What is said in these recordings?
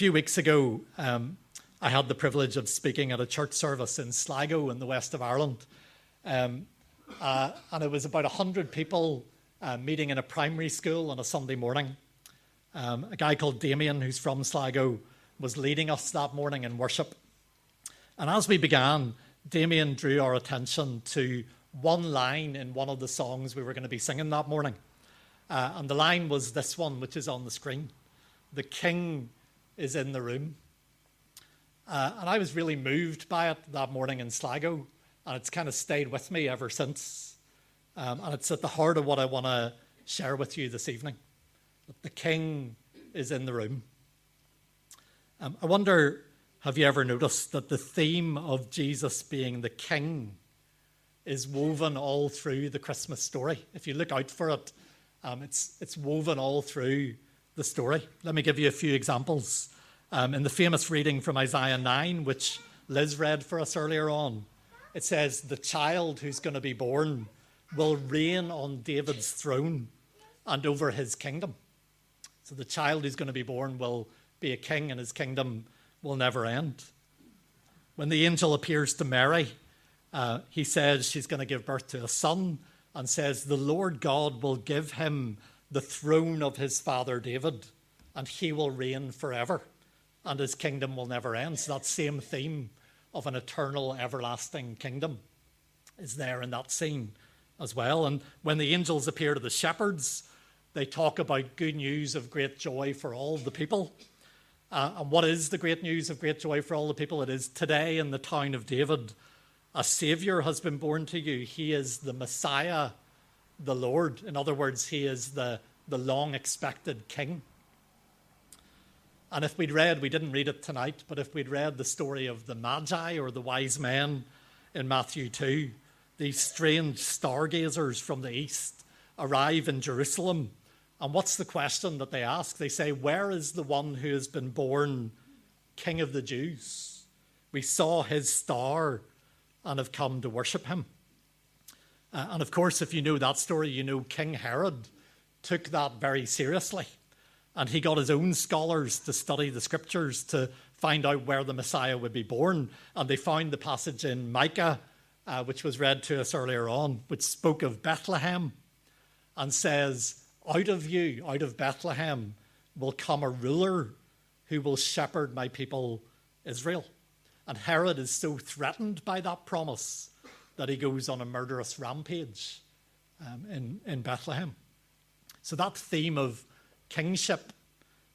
few weeks ago, um, I had the privilege of speaking at a church service in Sligo in the west of Ireland. Um, uh, and it was about 100 people uh, meeting in a primary school on a Sunday morning. Um, a guy called Damien, who's from Sligo, was leading us that morning in worship. And as we began, Damien drew our attention to one line in one of the songs we were going to be singing that morning. Uh, and the line was this one, which is on the screen The King is in the room. Uh, and I was really moved by it that morning in Sligo, and it's kind of stayed with me ever since. Um, and it's at the heart of what I want to share with you this evening. The King is in the room. Um, I wonder, have you ever noticed that the theme of Jesus being the King is woven all through the Christmas story? If you look out for it, um, it's, it's woven all through the story. Let me give you a few examples. Um, in the famous reading from Isaiah 9, which Liz read for us earlier on, it says, The child who's going to be born will reign on David's throne and over his kingdom. So the child who's going to be born will be a king, and his kingdom will never end. When the angel appears to Mary, uh, he says she's going to give birth to a son and says, The Lord God will give him the throne of his father David, and he will reign forever and his kingdom will never end. So that same theme of an eternal, everlasting kingdom is there in that scene as well. And when the angels appear to the shepherds, they talk about good news of great joy for all the people. Uh, and what is the great news of great joy for all the people? It is today in the town of David, a Savior has been born to you. He is the Messiah, the Lord. In other words, He is the, the long expected King. And if we'd read, we didn't read it tonight, but if we'd read the story of the Magi or the wise men in Matthew 2, these strange stargazers from the east arrive in Jerusalem. And what's the question that they ask? They say, Where is the one who has been born King of the Jews? We saw his star and have come to worship him. Uh, and of course, if you know that story, you know King Herod took that very seriously. And he got his own scholars to study the scriptures to find out where the Messiah would be born. And they found the passage in Micah, uh, which was read to us earlier on, which spoke of Bethlehem and says, Out of you, out of Bethlehem, will come a ruler who will shepherd my people Israel. And Herod is so threatened by that promise that he goes on a murderous rampage um, in, in Bethlehem. So that theme of kingship,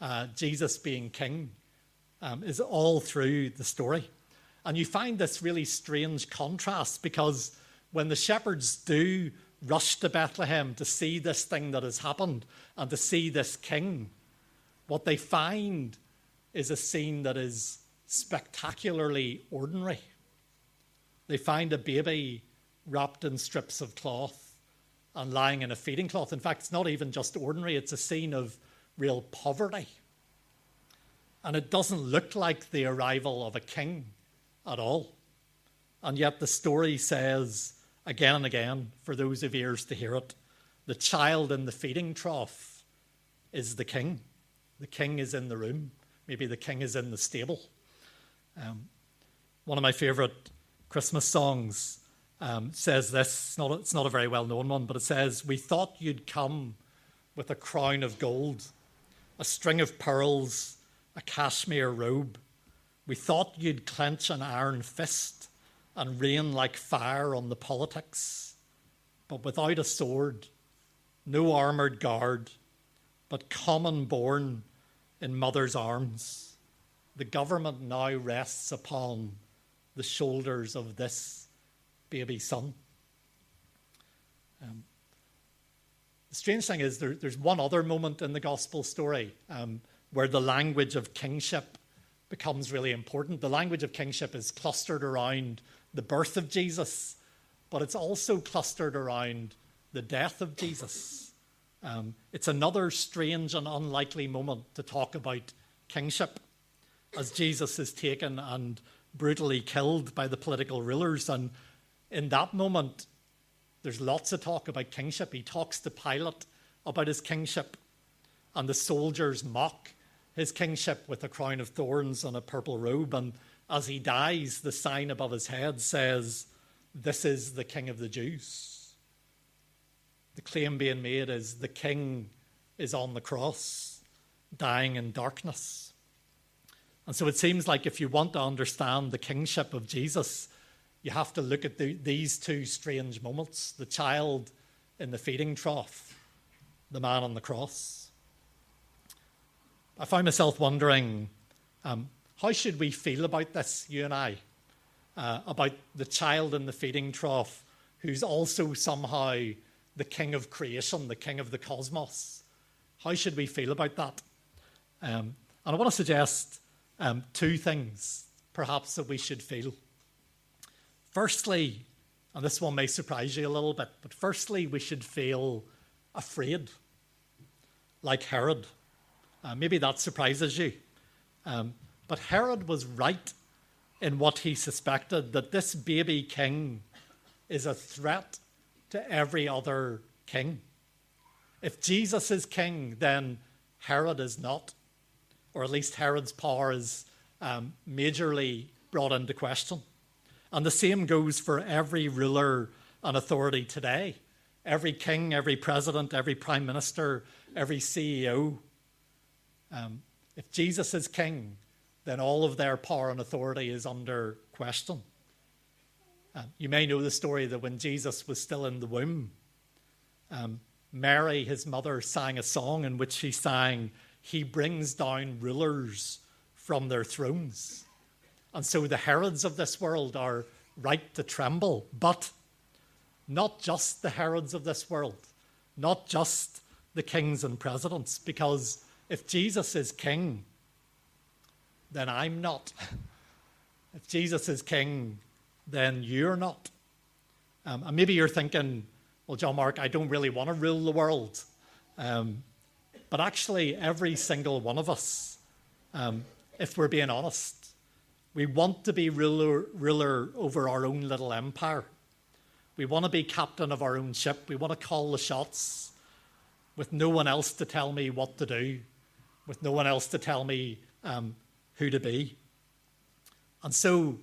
uh, Jesus being king, um, is all through the story. And you find this really strange contrast because when the shepherds do rush to Bethlehem to see this thing that has happened and to see this king, what they find is a scene that is spectacularly ordinary. They find a baby wrapped in strips of cloth and lying in a feeding cloth. In fact, it's not even just ordinary, it's a scene of real poverty. And it doesn't look like the arrival of a king at all. And yet the story says again and again, for those of ears to hear it, the child in the feeding trough is the king. The king is in the room. Maybe the king is in the stable. Um, one of my favourite Christmas songs um, says this. It's not, a, it's not a very well known one, but it says, We thought you'd come with a crown of gold, a string of pearls, a cashmere robe. We thought you'd clench an iron fist and rain like fire on the politics, but without a sword, no armoured guard, but common born in mother's arms. The government now rests upon the shoulders of this baby son. Um, the strange thing is, there, there's one other moment in the gospel story um, where the language of kingship becomes really important. The language of kingship is clustered around the birth of Jesus, but it's also clustered around the death of Jesus. Um, it's another strange and unlikely moment to talk about kingship as Jesus is taken and brutally killed by the political rulers. And in that moment, there's lots of talk about kingship. He talks to Pilate about his kingship, and the soldiers mock his kingship with a crown of thorns and a purple robe. And as he dies, the sign above his head says, This is the King of the Jews. The claim being made is the King is on the cross, dying in darkness. And so it seems like if you want to understand the kingship of Jesus, you have to look at the, these two strange moments the child in the feeding trough, the man on the cross. I find myself wondering um, how should we feel about this, you and I, uh, about the child in the feeding trough who's also somehow the king of creation, the king of the cosmos? How should we feel about that? Um, and I want to suggest um, two things perhaps that we should feel. Firstly, and this one may surprise you a little bit, but firstly, we should feel afraid, like Herod. Uh, maybe that surprises you. Um, but Herod was right in what he suspected that this baby king is a threat to every other king. If Jesus is king, then Herod is not, or at least Herod's power is um, majorly brought into question. And the same goes for every ruler and authority today. Every king, every president, every prime minister, every CEO. Um, if Jesus is king, then all of their power and authority is under question. Um, you may know the story that when Jesus was still in the womb, um, Mary, his mother, sang a song in which she sang, He brings down rulers from their thrones. And so the Herods of this world are right to tremble, but not just the Herods of this world, not just the kings and presidents, because if Jesus is king, then I'm not. If Jesus is king, then you're not. Um, and maybe you're thinking, well, John Mark, I don't really want to rule the world. Um, but actually, every single one of us, um, if we're being honest, we want to be ruler, ruler over our own little empire. We want to be captain of our own ship. We want to call the shots with no one else to tell me what to do, with no one else to tell me um, who to be. And so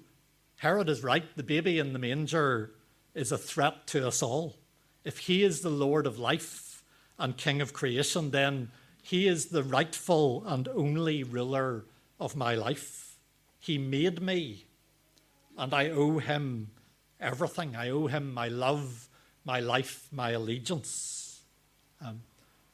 Herod is right. The baby in the manger is a threat to us all. If he is the Lord of life and King of creation, then he is the rightful and only ruler of my life. He made me, and I owe him everything. I owe him my love, my life, my allegiance. Um,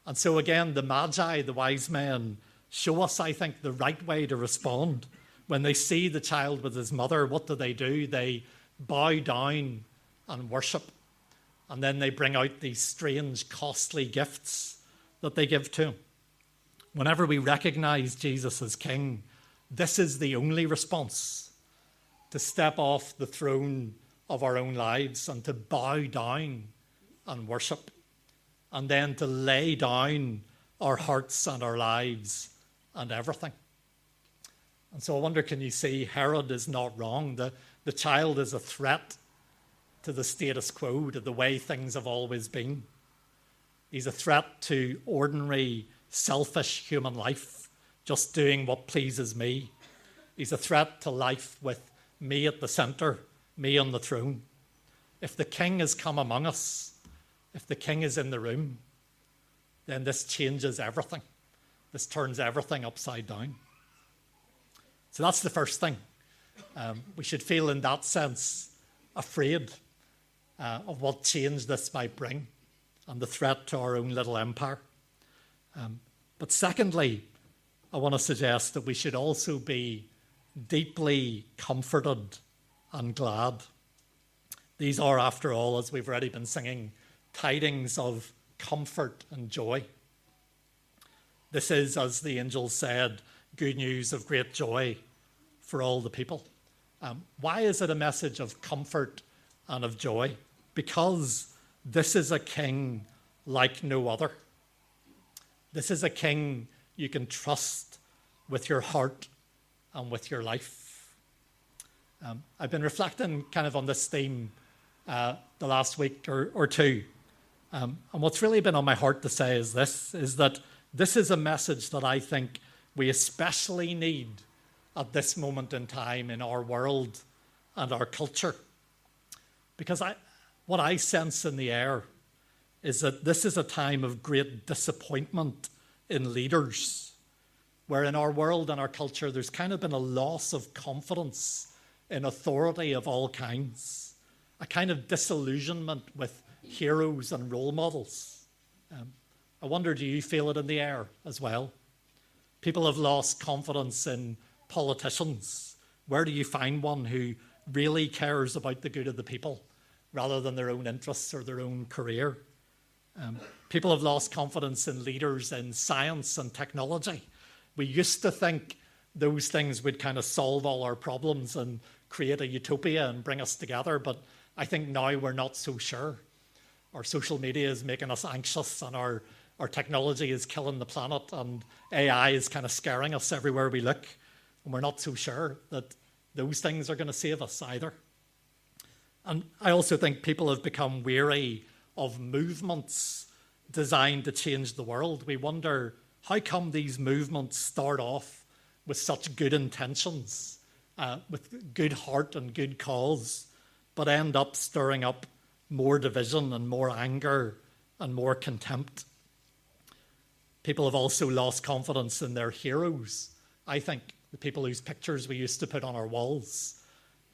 and so, again, the Magi, the wise men, show us, I think, the right way to respond. When they see the child with his mother, what do they do? They bow down and worship. And then they bring out these strange, costly gifts that they give to him. Whenever we recognize Jesus as King, this is the only response to step off the throne of our own lives and to bow down and worship, and then to lay down our hearts and our lives and everything. And so I wonder can you see Herod is not wrong? The, the child is a threat to the status quo, to the way things have always been. He's a threat to ordinary, selfish human life just doing what pleases me. He's a threat to life with me at the centre, me on the throne. If the king has come among us, if the king is in the room, then this changes everything. This turns everything upside down. So that's the first thing. Um, we should feel, in that sense, afraid uh, of what change this might bring and the threat to our own little empire. Um, but secondly, I want to suggest that we should also be deeply comforted and glad. These are, after all, as we've already been singing, tidings of comfort and joy. This is, as the angel said, good news of great joy for all the people. Um, why is it a message of comfort and of joy? Because this is a king like no other. This is a king you can trust with your heart and with your life. Um, I've been reflecting kind of on this theme uh, the last week or, or two. Um, and what's really been on my heart to say is this is that this is a message that I think we especially need at this moment in time in our world and our culture. Because I, what I sense in the air is that this is a time of great disappointment in leaders, where in our world and our culture there's kind of been a loss of confidence in authority of all kinds, a kind of disillusionment with heroes and role models. Um, I wonder, do you feel it in the air as well? People have lost confidence in politicians. Where do you find one who really cares about the good of the people rather than their own interests or their own career? Um, people have lost confidence in leaders in science and technology. We used to think those things would kind of solve all our problems and create a utopia and bring us together, but I think now we're not so sure. Our social media is making us anxious, and our, our technology is killing the planet, and AI is kind of scaring us everywhere we look. And we're not so sure that those things are going to save us either. And I also think people have become weary of movements designed to change the world. We wonder how come these movements start off with such good intentions, uh, with good heart and good cause, but end up stirring up more division and more anger and more contempt. People have also lost confidence in their heroes. I think the people whose pictures we used to put on our walls.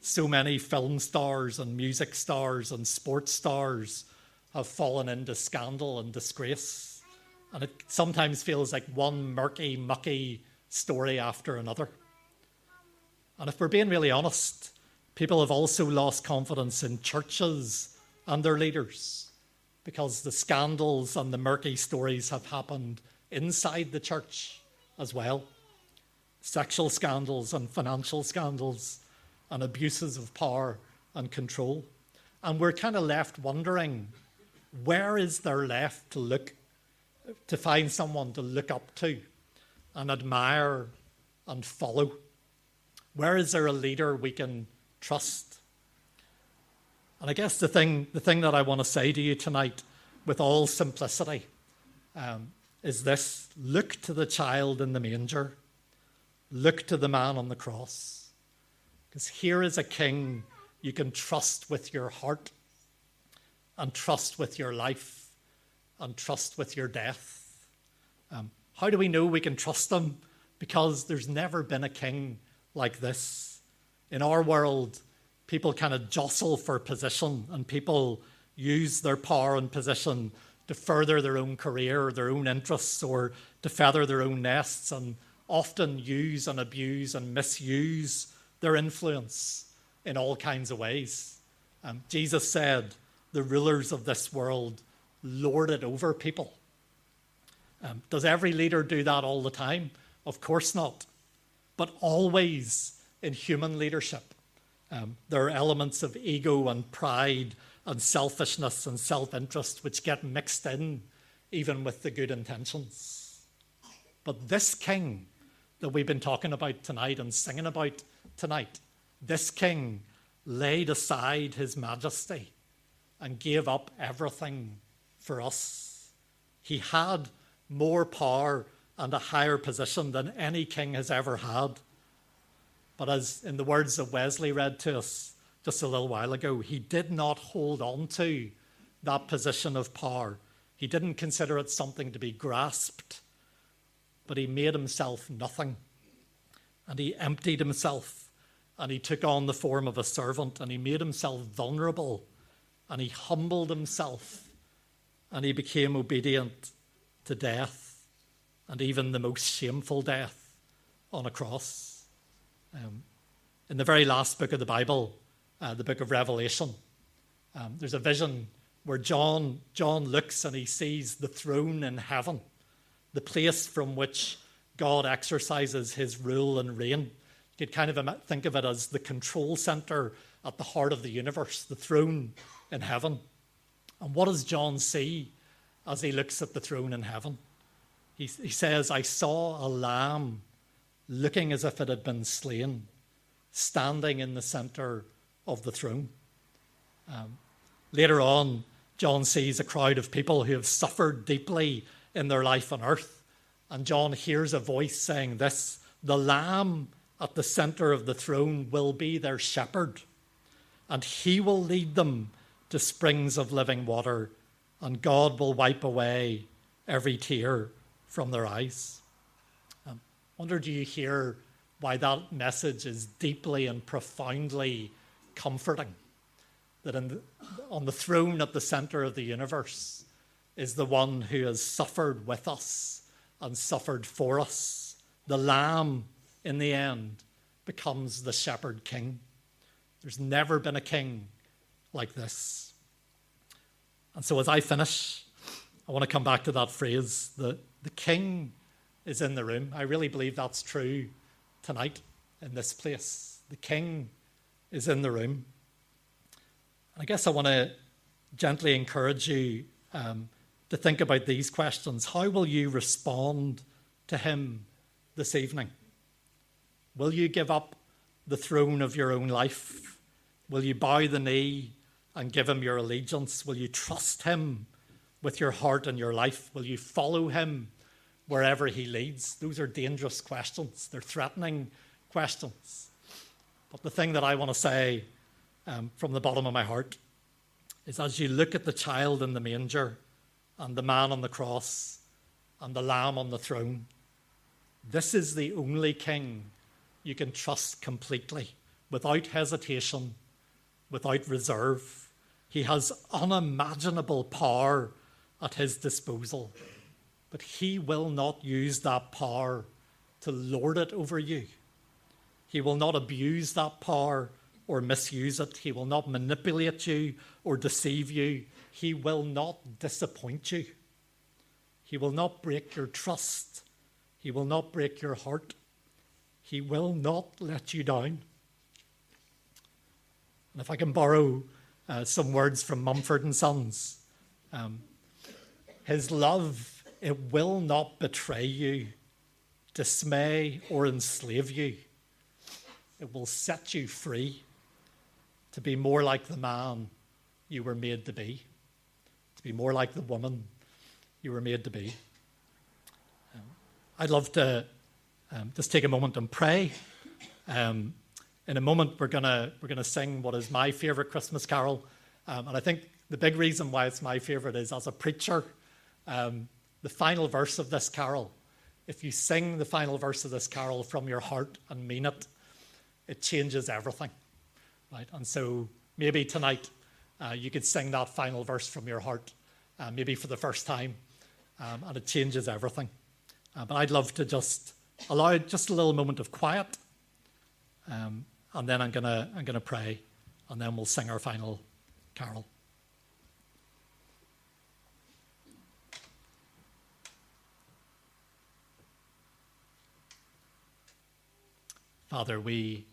So many film stars and music stars and sports stars have fallen into scandal and disgrace. And it sometimes feels like one murky, mucky story after another. And if we're being really honest, people have also lost confidence in churches and their leaders because the scandals and the murky stories have happened inside the church as well sexual scandals and financial scandals and abuses of power and control. And we're kind of left wondering where is there left to look, to find someone to look up to and admire and follow? Where is there a leader we can trust? And I guess the thing, the thing that I want to say to you tonight, with all simplicity, um, is this look to the child in the manger, look to the man on the cross. Because here is a king you can trust with your heart, and trust with your life, and trust with your death. Um, how do we know we can trust them? Because there's never been a king like this. In our world, people kind of jostle for position and people use their power and position to further their own career, their own interests, or to feather their own nests, and often use and abuse and misuse their influence in all kinds of ways. Um, Jesus said, The rulers of this world lord it over people. Um, does every leader do that all the time? Of course not. But always in human leadership, um, there are elements of ego and pride and selfishness and self interest which get mixed in even with the good intentions. But this king that we've been talking about tonight and singing about tonight, this king laid aside his majesty and gave up everything for us. He had more power and a higher position than any king has ever had. But as in the words that Wesley read to us just a little while ago, he did not hold on to that position of power. He didn't consider it something to be grasped, but he made himself nothing. And he emptied himself and he took on the form of a servant and he made himself vulnerable and he humbled himself and he became obedient to death and even the most shameful death on a cross. Um, in the very last book of the Bible, uh, the book of Revelation, um, there's a vision where John, John looks and he sees the throne in heaven, the place from which God exercises his rule and reign. Could kind of think of it as the control center at the heart of the universe, the throne in heaven. And what does John see as he looks at the throne in heaven? He, he says, I saw a lamb looking as if it had been slain, standing in the center of the throne. Um, later on, John sees a crowd of people who have suffered deeply in their life on earth. And John hears a voice saying this The Lamb at the center of the throne will be their shepherd, and he will lead them to springs of living water, and God will wipe away every tear from their eyes. I um, wonder, do you hear why that message is deeply and profoundly comforting? That the, on the throne at the center of the universe is the one who has suffered with us and suffered for us. The Lamb, in the end, becomes the shepherd king. There's never been a king like this. And so, as I finish, I want to come back to that phrase that the king is in the room. I really believe that's true tonight in this place. The king is in the room. And I guess I want to gently encourage you um, to think about these questions. How will you respond to him this evening? Will you give up the throne of your own life? Will you bow the knee and give him your allegiance? Will you trust him with your heart and your life? Will you follow him wherever he leads? Those are dangerous questions, they're threatening questions. But the thing that I want to say um, from the bottom of my heart is as you look at the child in the manger and the man on the cross and the lamb on the throne, this is the only king you can trust completely, without hesitation, without reserve. He has unimaginable power at his disposal, but he will not use that power to lord it over you. He will not abuse that power or misuse it. He will not manipulate you or deceive you. He will not disappoint you. He will not break your trust. He will not break your heart. He will not let you down. And if I can borrow uh, some words from Mumford and Sons, um, his love, it will not betray you, dismay, or enslave you. It will set you free to be more like the man you were made to be, to be more like the woman you were made to be. Um, I'd love to um, just take a moment and pray. Um, in a moment, we're gonna we're gonna sing what is my favorite Christmas carol, um, and I think the big reason why it's my favorite is as a preacher, um, the final verse of this carol. If you sing the final verse of this carol from your heart and mean it, it changes everything, right? And so maybe tonight uh, you could sing that final verse from your heart, uh, maybe for the first time, um, and it changes everything. Uh, but I'd love to just allow just a little moment of quiet, um, and then I'm gonna I'm gonna pray, and then we'll sing our final carol. Father, we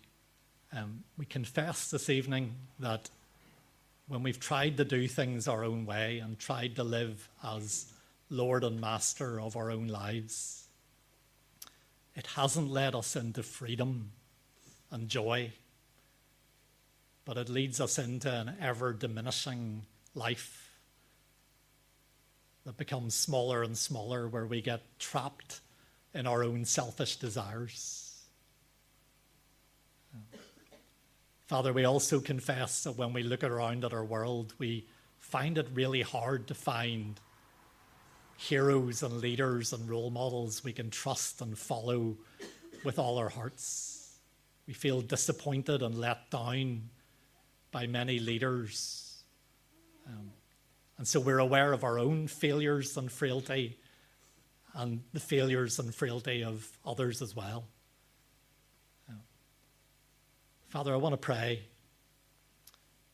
um, we confess this evening that when we've tried to do things our own way and tried to live as Lord and Master of our own lives, it hasn't led us into freedom and joy, but it leads us into an ever diminishing life that becomes smaller and smaller, where we get trapped in our own selfish desires. Father, we also confess that when we look around at our world, we find it really hard to find heroes and leaders and role models we can trust and follow with all our hearts. We feel disappointed and let down by many leaders. Um, and so we're aware of our own failures and frailty and the failures and frailty of others as well. Um, Father, I want to pray.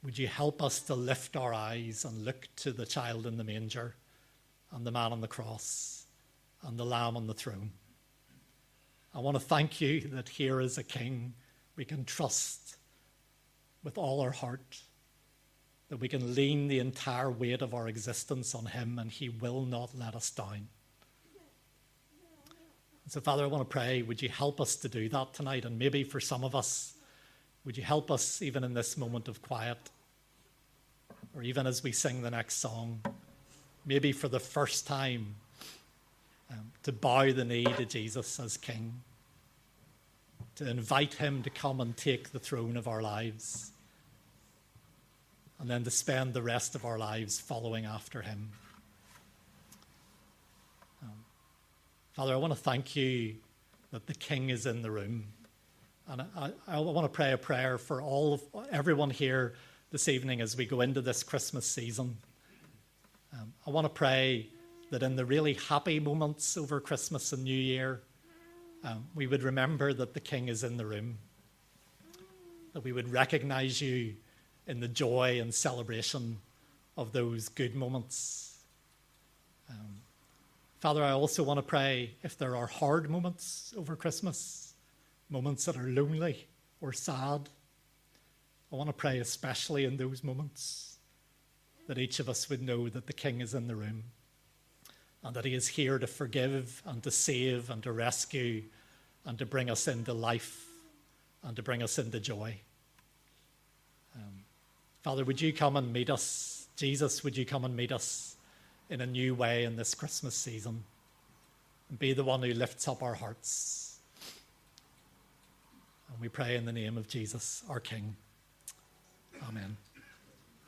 Would you help us to lift our eyes and look to the child in the manger? And the man on the cross and the lamb on the throne. I want to thank you that here is a king we can trust with all our heart, that we can lean the entire weight of our existence on him and he will not let us down. So, Father, I want to pray, would you help us to do that tonight? And maybe for some of us, would you help us even in this moment of quiet, or even as we sing the next song? Maybe for the first time, um, to bow the knee to Jesus as King, to invite Him to come and take the throne of our lives, and then to spend the rest of our lives following after Him. Um, Father, I want to thank you that the King is in the room. And I, I, I, want to pray a prayer for all of everyone here this evening as we go into this Christmas season. Um, I want to pray that in the really happy moments over Christmas and New Year, um, we would remember that the King is in the room, that we would recognize you in the joy and celebration of those good moments. Um, Father, I also want to pray if there are hard moments over Christmas, moments that are lonely or sad. I want to pray especially in those moments that each of us would know that the King is in the room and that he is here to forgive and to save and to rescue and to bring us into life and to bring us into joy. Um, Father, would you come and meet us? Jesus, would you come and meet us in a new way in this Christmas season and be the one who lifts up our hearts? And we pray in the name of Jesus, our King. Amen.